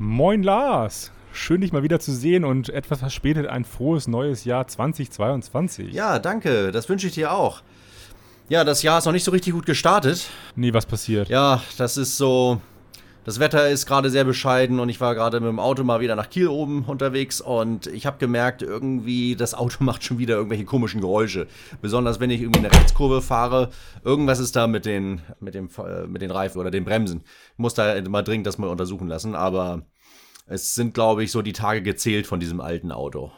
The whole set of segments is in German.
Moin Lars! Schön, dich mal wieder zu sehen und etwas verspätet ein frohes neues Jahr 2022. Ja, danke. Das wünsche ich dir auch. Ja, das Jahr ist noch nicht so richtig gut gestartet. Nee, was passiert? Ja, das ist so. Das Wetter ist gerade sehr bescheiden und ich war gerade mit dem Auto mal wieder nach Kiel oben unterwegs und ich habe gemerkt, irgendwie das Auto macht schon wieder irgendwelche komischen Geräusche. Besonders wenn ich irgendwie eine Rechtskurve fahre, irgendwas ist da mit den, mit dem, äh, mit den Reifen oder den Bremsen. Ich muss da mal dringend das mal untersuchen lassen, aber es sind, glaube ich, so die Tage gezählt von diesem alten Auto.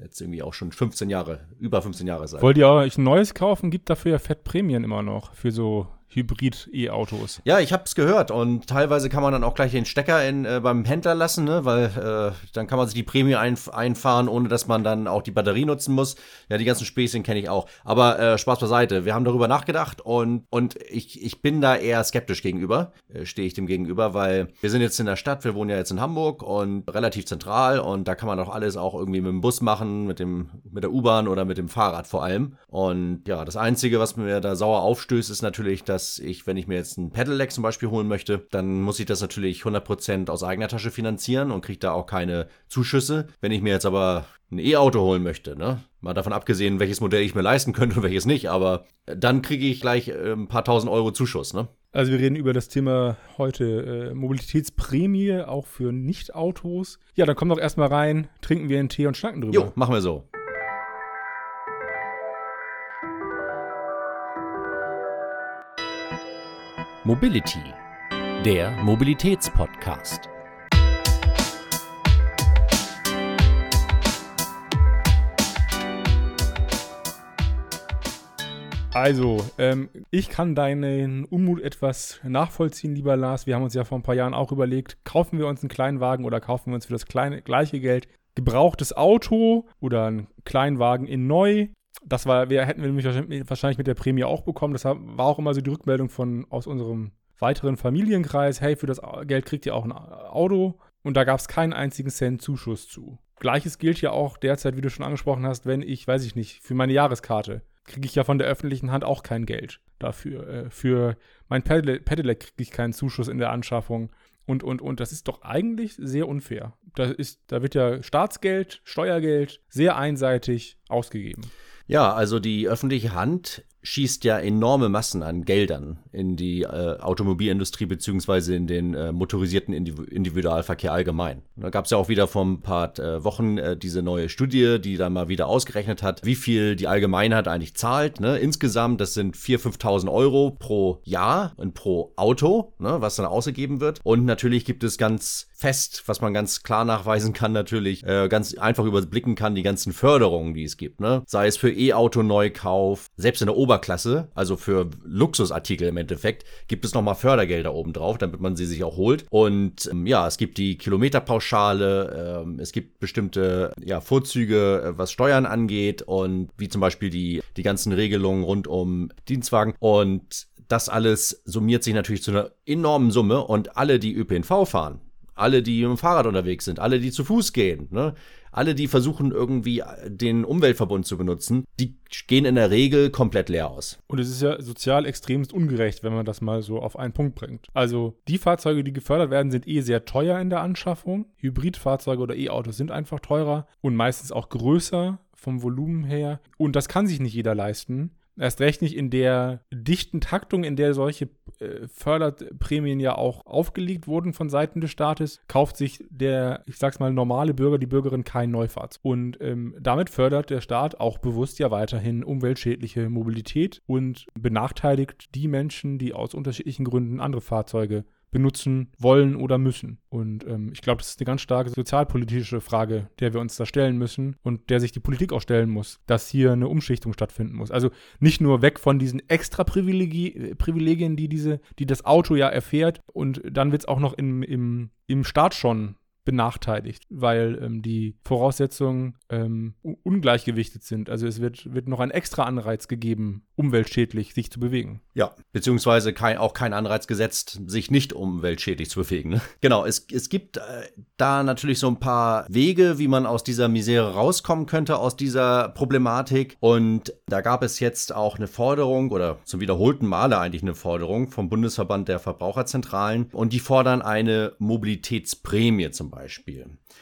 Jetzt irgendwie auch schon 15 Jahre, über 15 Jahre sein. Wollt ihr euch ein neues kaufen? Gibt dafür ja Fettprämien immer noch für so Hybrid-E-Autos. Ja, ich habe es gehört und teilweise kann man dann auch gleich den Stecker in, äh, beim Händler lassen, ne? weil äh, dann kann man sich die Prämie ein, einfahren, ohne dass man dann auch die Batterie nutzen muss. Ja, die ganzen Späßchen kenne ich auch. Aber äh, Spaß beiseite, wir haben darüber nachgedacht und, und ich, ich bin da eher skeptisch gegenüber, äh, stehe ich dem gegenüber, weil wir sind jetzt in der Stadt, wir wohnen ja jetzt in Hamburg und relativ zentral und da kann man doch alles auch irgendwie mit dem Bus machen, mit, dem, mit der U-Bahn oder mit dem Fahrrad vor allem. Und ja, das Einzige, was mir da sauer aufstößt, ist natürlich, dass dass ich, wenn ich mir jetzt ein Pedelec zum Beispiel holen möchte, dann muss ich das natürlich 100% aus eigener Tasche finanzieren und kriege da auch keine Zuschüsse. Wenn ich mir jetzt aber ein E-Auto holen möchte, ne? Mal davon abgesehen, welches Modell ich mir leisten könnte und welches nicht, aber dann kriege ich gleich äh, ein paar tausend Euro Zuschuss, ne? Also wir reden über das Thema heute äh, Mobilitätsprämie, auch für Nicht-Autos. Ja, dann komm doch erstmal rein, trinken wir einen Tee und schnacken drüber. Jo, machen wir so. Mobility, der Mobilitätspodcast. Also, ähm, ich kann deinen Unmut etwas nachvollziehen, lieber Lars. Wir haben uns ja vor ein paar Jahren auch überlegt, kaufen wir uns einen Kleinwagen oder kaufen wir uns für das kleine, gleiche Geld gebrauchtes Auto oder einen Kleinwagen in neu das war, wir hätten wir nämlich wahrscheinlich mit der Prämie auch bekommen. Das war auch immer so die Rückmeldung von aus unserem weiteren Familienkreis, hey, für das Geld kriegt ihr auch ein Auto. Und da gab es keinen einzigen Cent Zuschuss zu. Gleiches gilt ja auch derzeit, wie du schon angesprochen hast, wenn ich, weiß ich nicht, für meine Jahreskarte kriege ich ja von der öffentlichen Hand auch kein Geld dafür. Äh, für mein Pedelec kriege ich keinen Zuschuss in der Anschaffung. Und, und, und das ist doch eigentlich sehr unfair. Da, ist, da wird ja Staatsgeld, Steuergeld sehr einseitig ausgegeben. Ja, also die öffentliche Hand schießt ja enorme Massen an Geldern in die äh, Automobilindustrie beziehungsweise in den äh, motorisierten Indiv Individualverkehr allgemein. Da gab es ja auch wieder vor ein paar äh, Wochen äh, diese neue Studie, die dann mal wieder ausgerechnet hat, wie viel die Allgemeinheit eigentlich zahlt. Ne? Insgesamt, das sind 4.000, 5.000 Euro pro Jahr und pro Auto, ne? was dann ausgegeben wird. Und natürlich gibt es ganz fest, was man ganz klar nachweisen kann, natürlich äh, ganz einfach überblicken kann, die ganzen Förderungen, die es gibt. Ne? Sei es für E-Auto-Neukauf, selbst in der Ober Oberklasse, also für Luxusartikel im Endeffekt, gibt es nochmal Fördergelder obendrauf, damit man sie sich auch holt. Und ähm, ja, es gibt die Kilometerpauschale, ähm, es gibt bestimmte ja, Vorzüge, äh, was Steuern angeht und wie zum Beispiel die, die ganzen Regelungen rund um Dienstwagen. Und das alles summiert sich natürlich zu einer enormen Summe und alle, die ÖPNV fahren, alle, die dem Fahrrad unterwegs sind, alle, die zu Fuß gehen, ne? Alle, die versuchen irgendwie den Umweltverbund zu benutzen, die gehen in der Regel komplett leer aus. Und es ist ja sozial extremst ungerecht, wenn man das mal so auf einen Punkt bringt. Also die Fahrzeuge, die gefördert werden, sind eh sehr teuer in der Anschaffung. Hybridfahrzeuge oder E-Autos sind einfach teurer und meistens auch größer vom Volumen her. Und das kann sich nicht jeder leisten. Erst recht nicht in der dichten Taktung, in der solche äh, Förderprämien ja auch aufgelegt wurden von Seiten des Staates, kauft sich der, ich sag's mal, normale Bürger, die Bürgerin kein Neufahrzeug. Und ähm, damit fördert der Staat auch bewusst ja weiterhin umweltschädliche Mobilität und benachteiligt die Menschen, die aus unterschiedlichen Gründen andere Fahrzeuge benutzen wollen oder müssen. Und ähm, ich glaube, das ist eine ganz starke sozialpolitische Frage, der wir uns da stellen müssen und der sich die Politik auch stellen muss, dass hier eine Umschichtung stattfinden muss. Also nicht nur weg von diesen extra Privilegien, die diese, die das Auto ja erfährt, und dann wird es auch noch im, im, im Staat schon benachteiligt, weil ähm, die Voraussetzungen ähm, ungleichgewichtet sind. Also es wird, wird noch ein extra Anreiz gegeben, umweltschädlich sich zu bewegen. Ja, beziehungsweise kein, auch kein Anreiz gesetzt, sich nicht umweltschädlich zu bewegen. Ne? Genau, es, es gibt äh, da natürlich so ein paar Wege, wie man aus dieser Misere rauskommen könnte, aus dieser Problematik. Und da gab es jetzt auch eine Forderung oder zum wiederholten Male eigentlich eine Forderung vom Bundesverband der Verbraucherzentralen. Und die fordern eine Mobilitätsprämie zum Beispiel.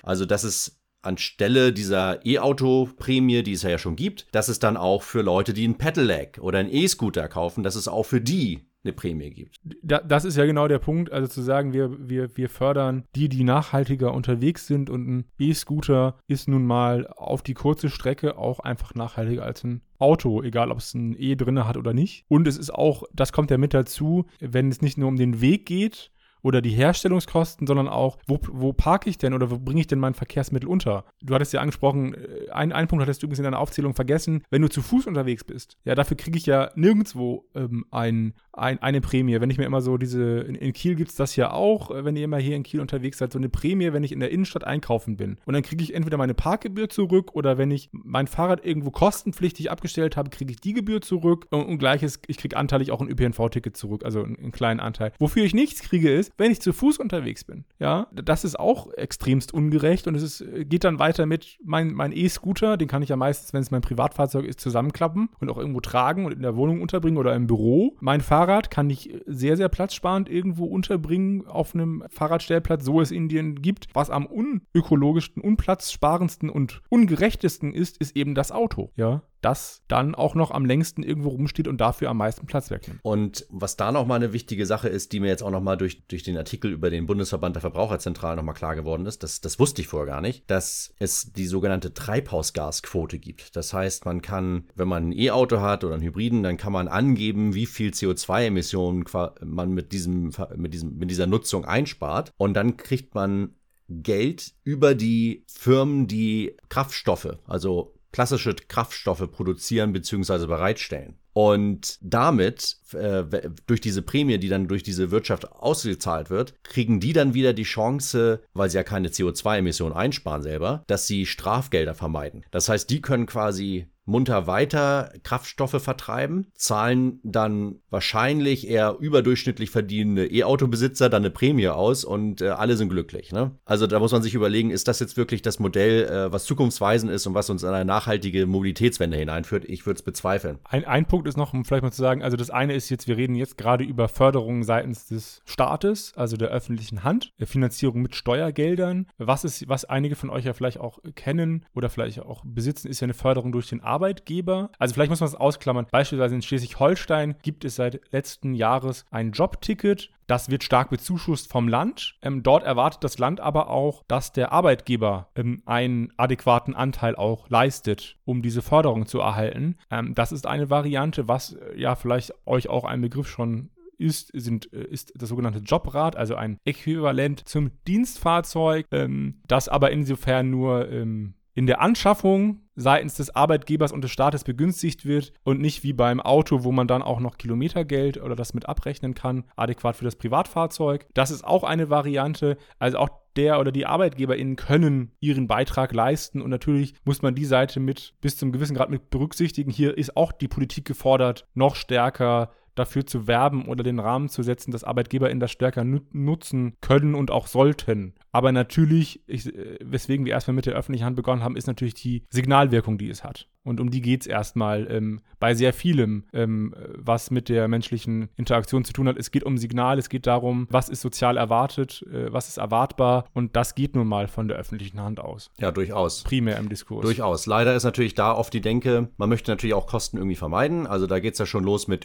Also, dass es anstelle dieser E-Auto-Prämie, die es ja schon gibt, dass es dann auch für Leute, die ein Pedelec oder ein E-Scooter kaufen, dass es auch für die eine Prämie gibt. Da, das ist ja genau der Punkt, also zu sagen, wir, wir, wir fördern die, die nachhaltiger unterwegs sind und ein E-Scooter ist nun mal auf die kurze Strecke auch einfach nachhaltiger als ein Auto, egal ob es ein E drinne hat oder nicht. Und es ist auch, das kommt ja mit dazu, wenn es nicht nur um den Weg geht, oder die Herstellungskosten, sondern auch, wo, wo parke ich denn oder wo bringe ich denn mein Verkehrsmittel unter? Du hattest ja angesprochen, äh, ein, einen Punkt hattest du übrigens in deiner Aufzählung vergessen, wenn du zu Fuß unterwegs bist. Ja, dafür kriege ich ja nirgendwo ähm, ein, ein, eine Prämie. Wenn ich mir immer so diese, in, in Kiel gibt es das ja auch, äh, wenn ihr immer hier in Kiel unterwegs seid, so eine Prämie, wenn ich in der Innenstadt einkaufen bin. Und dann kriege ich entweder meine Parkgebühr zurück oder wenn ich mein Fahrrad irgendwo kostenpflichtig abgestellt habe, kriege ich die Gebühr zurück und, und gleiches, ich kriege anteilig auch ein ÖPNV-Ticket zurück, also einen, einen kleinen Anteil. Wofür ich nichts kriege ist, wenn ich zu Fuß unterwegs bin. Ja, das ist auch extremst ungerecht und es ist, geht dann weiter mit mein, mein E-Scooter, den kann ich ja meistens, wenn es mein Privatfahrzeug ist, zusammenklappen und auch irgendwo tragen und in der Wohnung unterbringen oder im Büro. Mein Fahrrad kann ich sehr, sehr platzsparend irgendwo unterbringen auf einem Fahrradstellplatz, so es Indien gibt. Was am unökologischsten, unplatzsparendsten und ungerechtesten ist, ist eben das Auto. Ja, das dann auch noch am längsten irgendwo rumsteht und dafür am meisten Platz wegnimmt. Und was da nochmal eine wichtige Sache ist, die mir jetzt auch nochmal durch, durch den Artikel über den Bundesverband der Verbraucherzentralen nochmal klar geworden ist, das, das wusste ich vorher gar nicht, dass es die sogenannte Treibhausgasquote gibt. Das heißt, man kann, wenn man ein E-Auto hat oder einen Hybriden, dann kann man angeben, wie viel CO2-Emissionen man mit, diesem, mit, diesem, mit dieser Nutzung einspart. Und dann kriegt man Geld über die Firmen, die Kraftstoffe, also klassische Kraftstoffe produzieren bzw. bereitstellen. Und damit, äh, durch diese Prämie, die dann durch diese Wirtschaft ausgezahlt wird, kriegen die dann wieder die Chance, weil sie ja keine CO2-Emissionen einsparen selber, dass sie Strafgelder vermeiden. Das heißt, die können quasi munter weiter Kraftstoffe vertreiben, zahlen dann wahrscheinlich eher überdurchschnittlich verdienende E-Auto-Besitzer dann eine Prämie aus und äh, alle sind glücklich. Ne? Also da muss man sich überlegen, ist das jetzt wirklich das Modell, äh, was zukunftsweisend ist und was uns in eine nachhaltige Mobilitätswende hineinführt? Ich würde es bezweifeln. Ein, ein Punkt ist noch, um vielleicht mal zu sagen, also das eine ist jetzt, wir reden jetzt gerade über Förderung seitens des Staates, also der öffentlichen Hand, Finanzierung mit Steuergeldern. Was ist, was einige von euch ja vielleicht auch kennen oder vielleicht auch besitzen, ist ja eine Förderung durch den Arbeitgeber. Arbeitgeber. Also vielleicht muss man es ausklammern. Beispielsweise in Schleswig-Holstein gibt es seit letzten Jahres ein Jobticket. Das wird stark bezuschusst vom Land. Ähm, dort erwartet das Land aber auch, dass der Arbeitgeber ähm, einen adäquaten Anteil auch leistet, um diese Förderung zu erhalten. Ähm, das ist eine Variante, was äh, ja vielleicht euch auch ein Begriff schon ist, sind, äh, ist das sogenannte Jobrad, also ein Äquivalent zum Dienstfahrzeug, ähm, das aber insofern nur ähm, in der Anschaffung seitens des Arbeitgebers und des Staates begünstigt wird und nicht wie beim Auto, wo man dann auch noch Kilometergeld oder das mit abrechnen kann, adäquat für das Privatfahrzeug. Das ist auch eine Variante. Also auch der oder die ArbeitgeberInnen können ihren Beitrag leisten und natürlich muss man die Seite mit bis zum gewissen Grad mit berücksichtigen. Hier ist auch die Politik gefordert, noch stärker dafür zu werben oder den Rahmen zu setzen, dass ArbeitgeberInnen das stärker nutzen können und auch sollten. Aber natürlich, ich, äh, weswegen wir erstmal mit der öffentlichen Hand begonnen haben, ist natürlich die Signalwirkung, die es hat. Und um die geht es erstmal ähm, bei sehr vielem, ähm, was mit der menschlichen Interaktion zu tun hat. Es geht um Signal, es geht darum, was ist sozial erwartet, äh, was ist erwartbar. Und das geht nun mal von der öffentlichen Hand aus. Ja, durchaus. Primär im Diskurs. Durchaus. Leider ist natürlich da oft die Denke, man möchte natürlich auch Kosten irgendwie vermeiden. Also da geht es ja schon los mit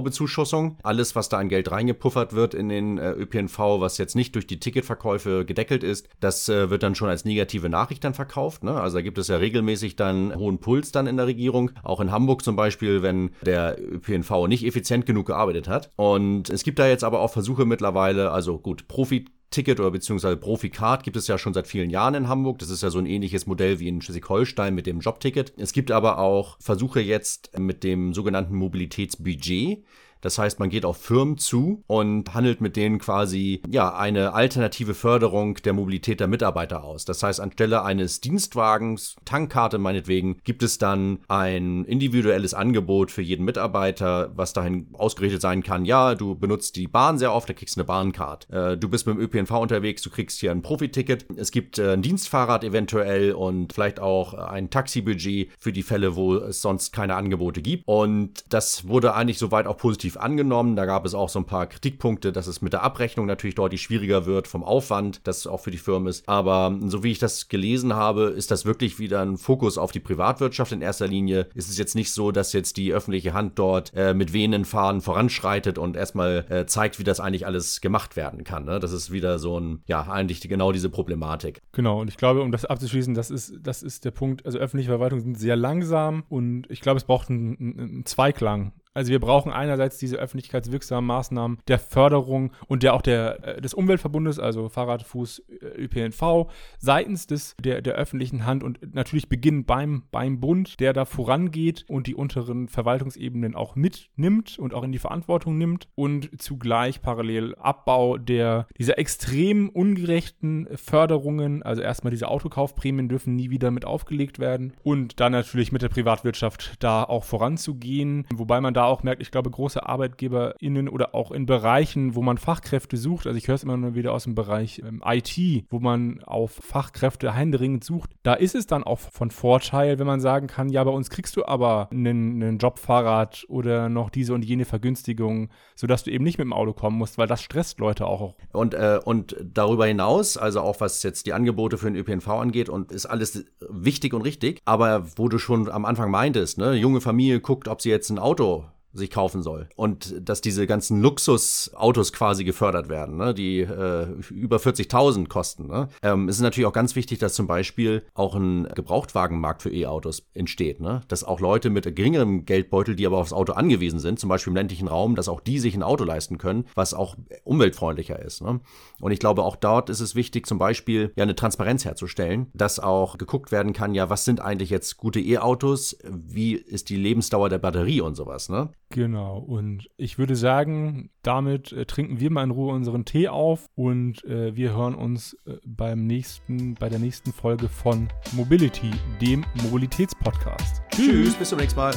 ÖPNV-Bezuschussung. Alles, was da an Geld reingepuffert wird in den äh, ÖPNV, was jetzt nicht durch die Ticketverkäufe gedeckelt ist, das äh, wird dann schon als negative Nachricht dann verkauft. Ne? Also da gibt es ja regelmäßig dann hohen Puls dann in der Regierung. Auch in Hamburg zum Beispiel, wenn der ÖPNV nicht effizient genug gearbeitet hat. Und es gibt da jetzt aber auch Versuche mittlerweile, also gut, Profi Ticket oder beziehungsweise Profi-Card gibt es ja schon seit vielen Jahren in Hamburg. Das ist ja so ein ähnliches Modell wie in Schleswig-Holstein mit dem Jobticket. Es gibt aber auch Versuche jetzt mit dem sogenannten Mobilitätsbudget Das heißt, man geht auf Firmen zu und handelt mit denen quasi ja eine alternative Förderung der Mobilität der Mitarbeiter aus. Das heißt, anstelle eines Dienstwagens, Tankkarte meinetwegen, gibt es dann ein individuelles Angebot für jeden Mitarbeiter, was dahin ausgerichtet sein kann. Ja, du benutzt die Bahn sehr oft, da kriegst du eine Bahncard. Äh, du bist mit dem ÖPNV unterwegs, du kriegst hier ein Profiticket. Es gibt äh, ein Dienstfahrrad eventuell und vielleicht auch ein Taxibudget für die Fälle, wo es sonst keine Angebote gibt. Und das wurde eigentlich soweit auch positiv angenommen. Da gab es auch so ein paar Kritikpunkte, dass es mit der Abrechnung natürlich deutlich schwieriger wird vom Aufwand, das auch für die Firmen ist. Aber so wie ich das gelesen habe, ist das wirklich wieder ein Fokus auf die Privatwirtschaft in erster Linie. Ist es jetzt nicht so, dass jetzt die öffentliche Hand dort äh, mit wehenden Fahnen voranschreitet und erstmal äh, zeigt, wie das eigentlich alles gemacht werden kann. Ne? Das ist wieder so ein, ja, eigentlich genau diese Problematik. Genau, und ich glaube, um das abzuschließen, das ist, das ist der Punkt. Also öffentliche Verwaltungen sind sehr langsam und ich glaube, es braucht einen, einen Zweiklang. Also wir brauchen einerseits diese öffentlichkeitswirksamen Maßnahmen der Förderung und der auch der, äh, des Umweltverbundes, also Fahrrad, Fuß, äh, ÖPNV, seitens des, der, der öffentlichen Hand und natürlich beginnen beim, beim Bund, der da vorangeht und die unteren Verwaltungsebenen auch mitnimmt und auch in die Verantwortung nimmt und zugleich parallel Abbau der, dieser extrem ungerechten Förderungen, also erstmal diese Autokaufprämien dürfen nie wieder mit aufgelegt werden und dann natürlich mit der Privatwirtschaft da auch voranzugehen, wobei man da auch merkt, ich glaube, große ArbeitgeberInnen oder auch in Bereichen, wo man Fachkräfte sucht, also ich höre es immer nur wieder aus dem Bereich ähm, IT, wo man auf Fachkräfte händeringend sucht, da ist es dann auch von Vorteil, wenn man sagen kann, ja, bei uns kriegst du aber einen, einen Jobfahrrad oder noch diese und jene Vergünstigung, sodass du eben nicht mit dem Auto kommen musst, weil das stresst Leute auch. Und, äh, und darüber hinaus, also auch was jetzt die Angebote für den ÖPNV angeht, und ist alles wichtig und richtig, aber wo du schon am Anfang meintest, ne, junge Familie guckt, ob sie jetzt ein Auto sich kaufen soll. Und dass diese ganzen Luxusautos quasi gefördert werden, ne, die äh, über 40.000 kosten. Ne. Ähm, es ist natürlich auch ganz wichtig, dass zum Beispiel auch ein Gebrauchtwagenmarkt für E-Autos entsteht. Ne. Dass auch Leute mit geringerem Geldbeutel, die aber aufs Auto angewiesen sind, zum Beispiel im ländlichen Raum, dass auch die sich ein Auto leisten können, was auch umweltfreundlicher ist. Ne. Und ich glaube, auch dort ist es wichtig, zum Beispiel ja eine Transparenz herzustellen, dass auch geguckt werden kann, ja, was sind eigentlich jetzt gute E-Autos, wie ist die Lebensdauer der Batterie und sowas. Ne? Genau, und ich würde sagen, damit äh, trinken wir mal in Ruhe unseren Tee auf und äh, wir hören uns äh, beim nächsten, bei der nächsten Folge von Mobility, dem Mobilitätspodcast. Tschüss, bis zum nächsten Mal.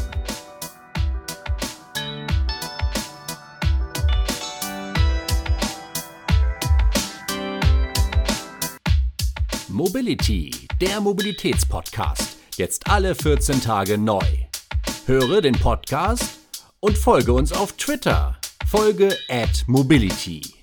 Mobility, der Mobilitätspodcast. Jetzt alle 14 Tage neu. Höre den Podcast und folge uns auf Twitter. Folge at Mobility.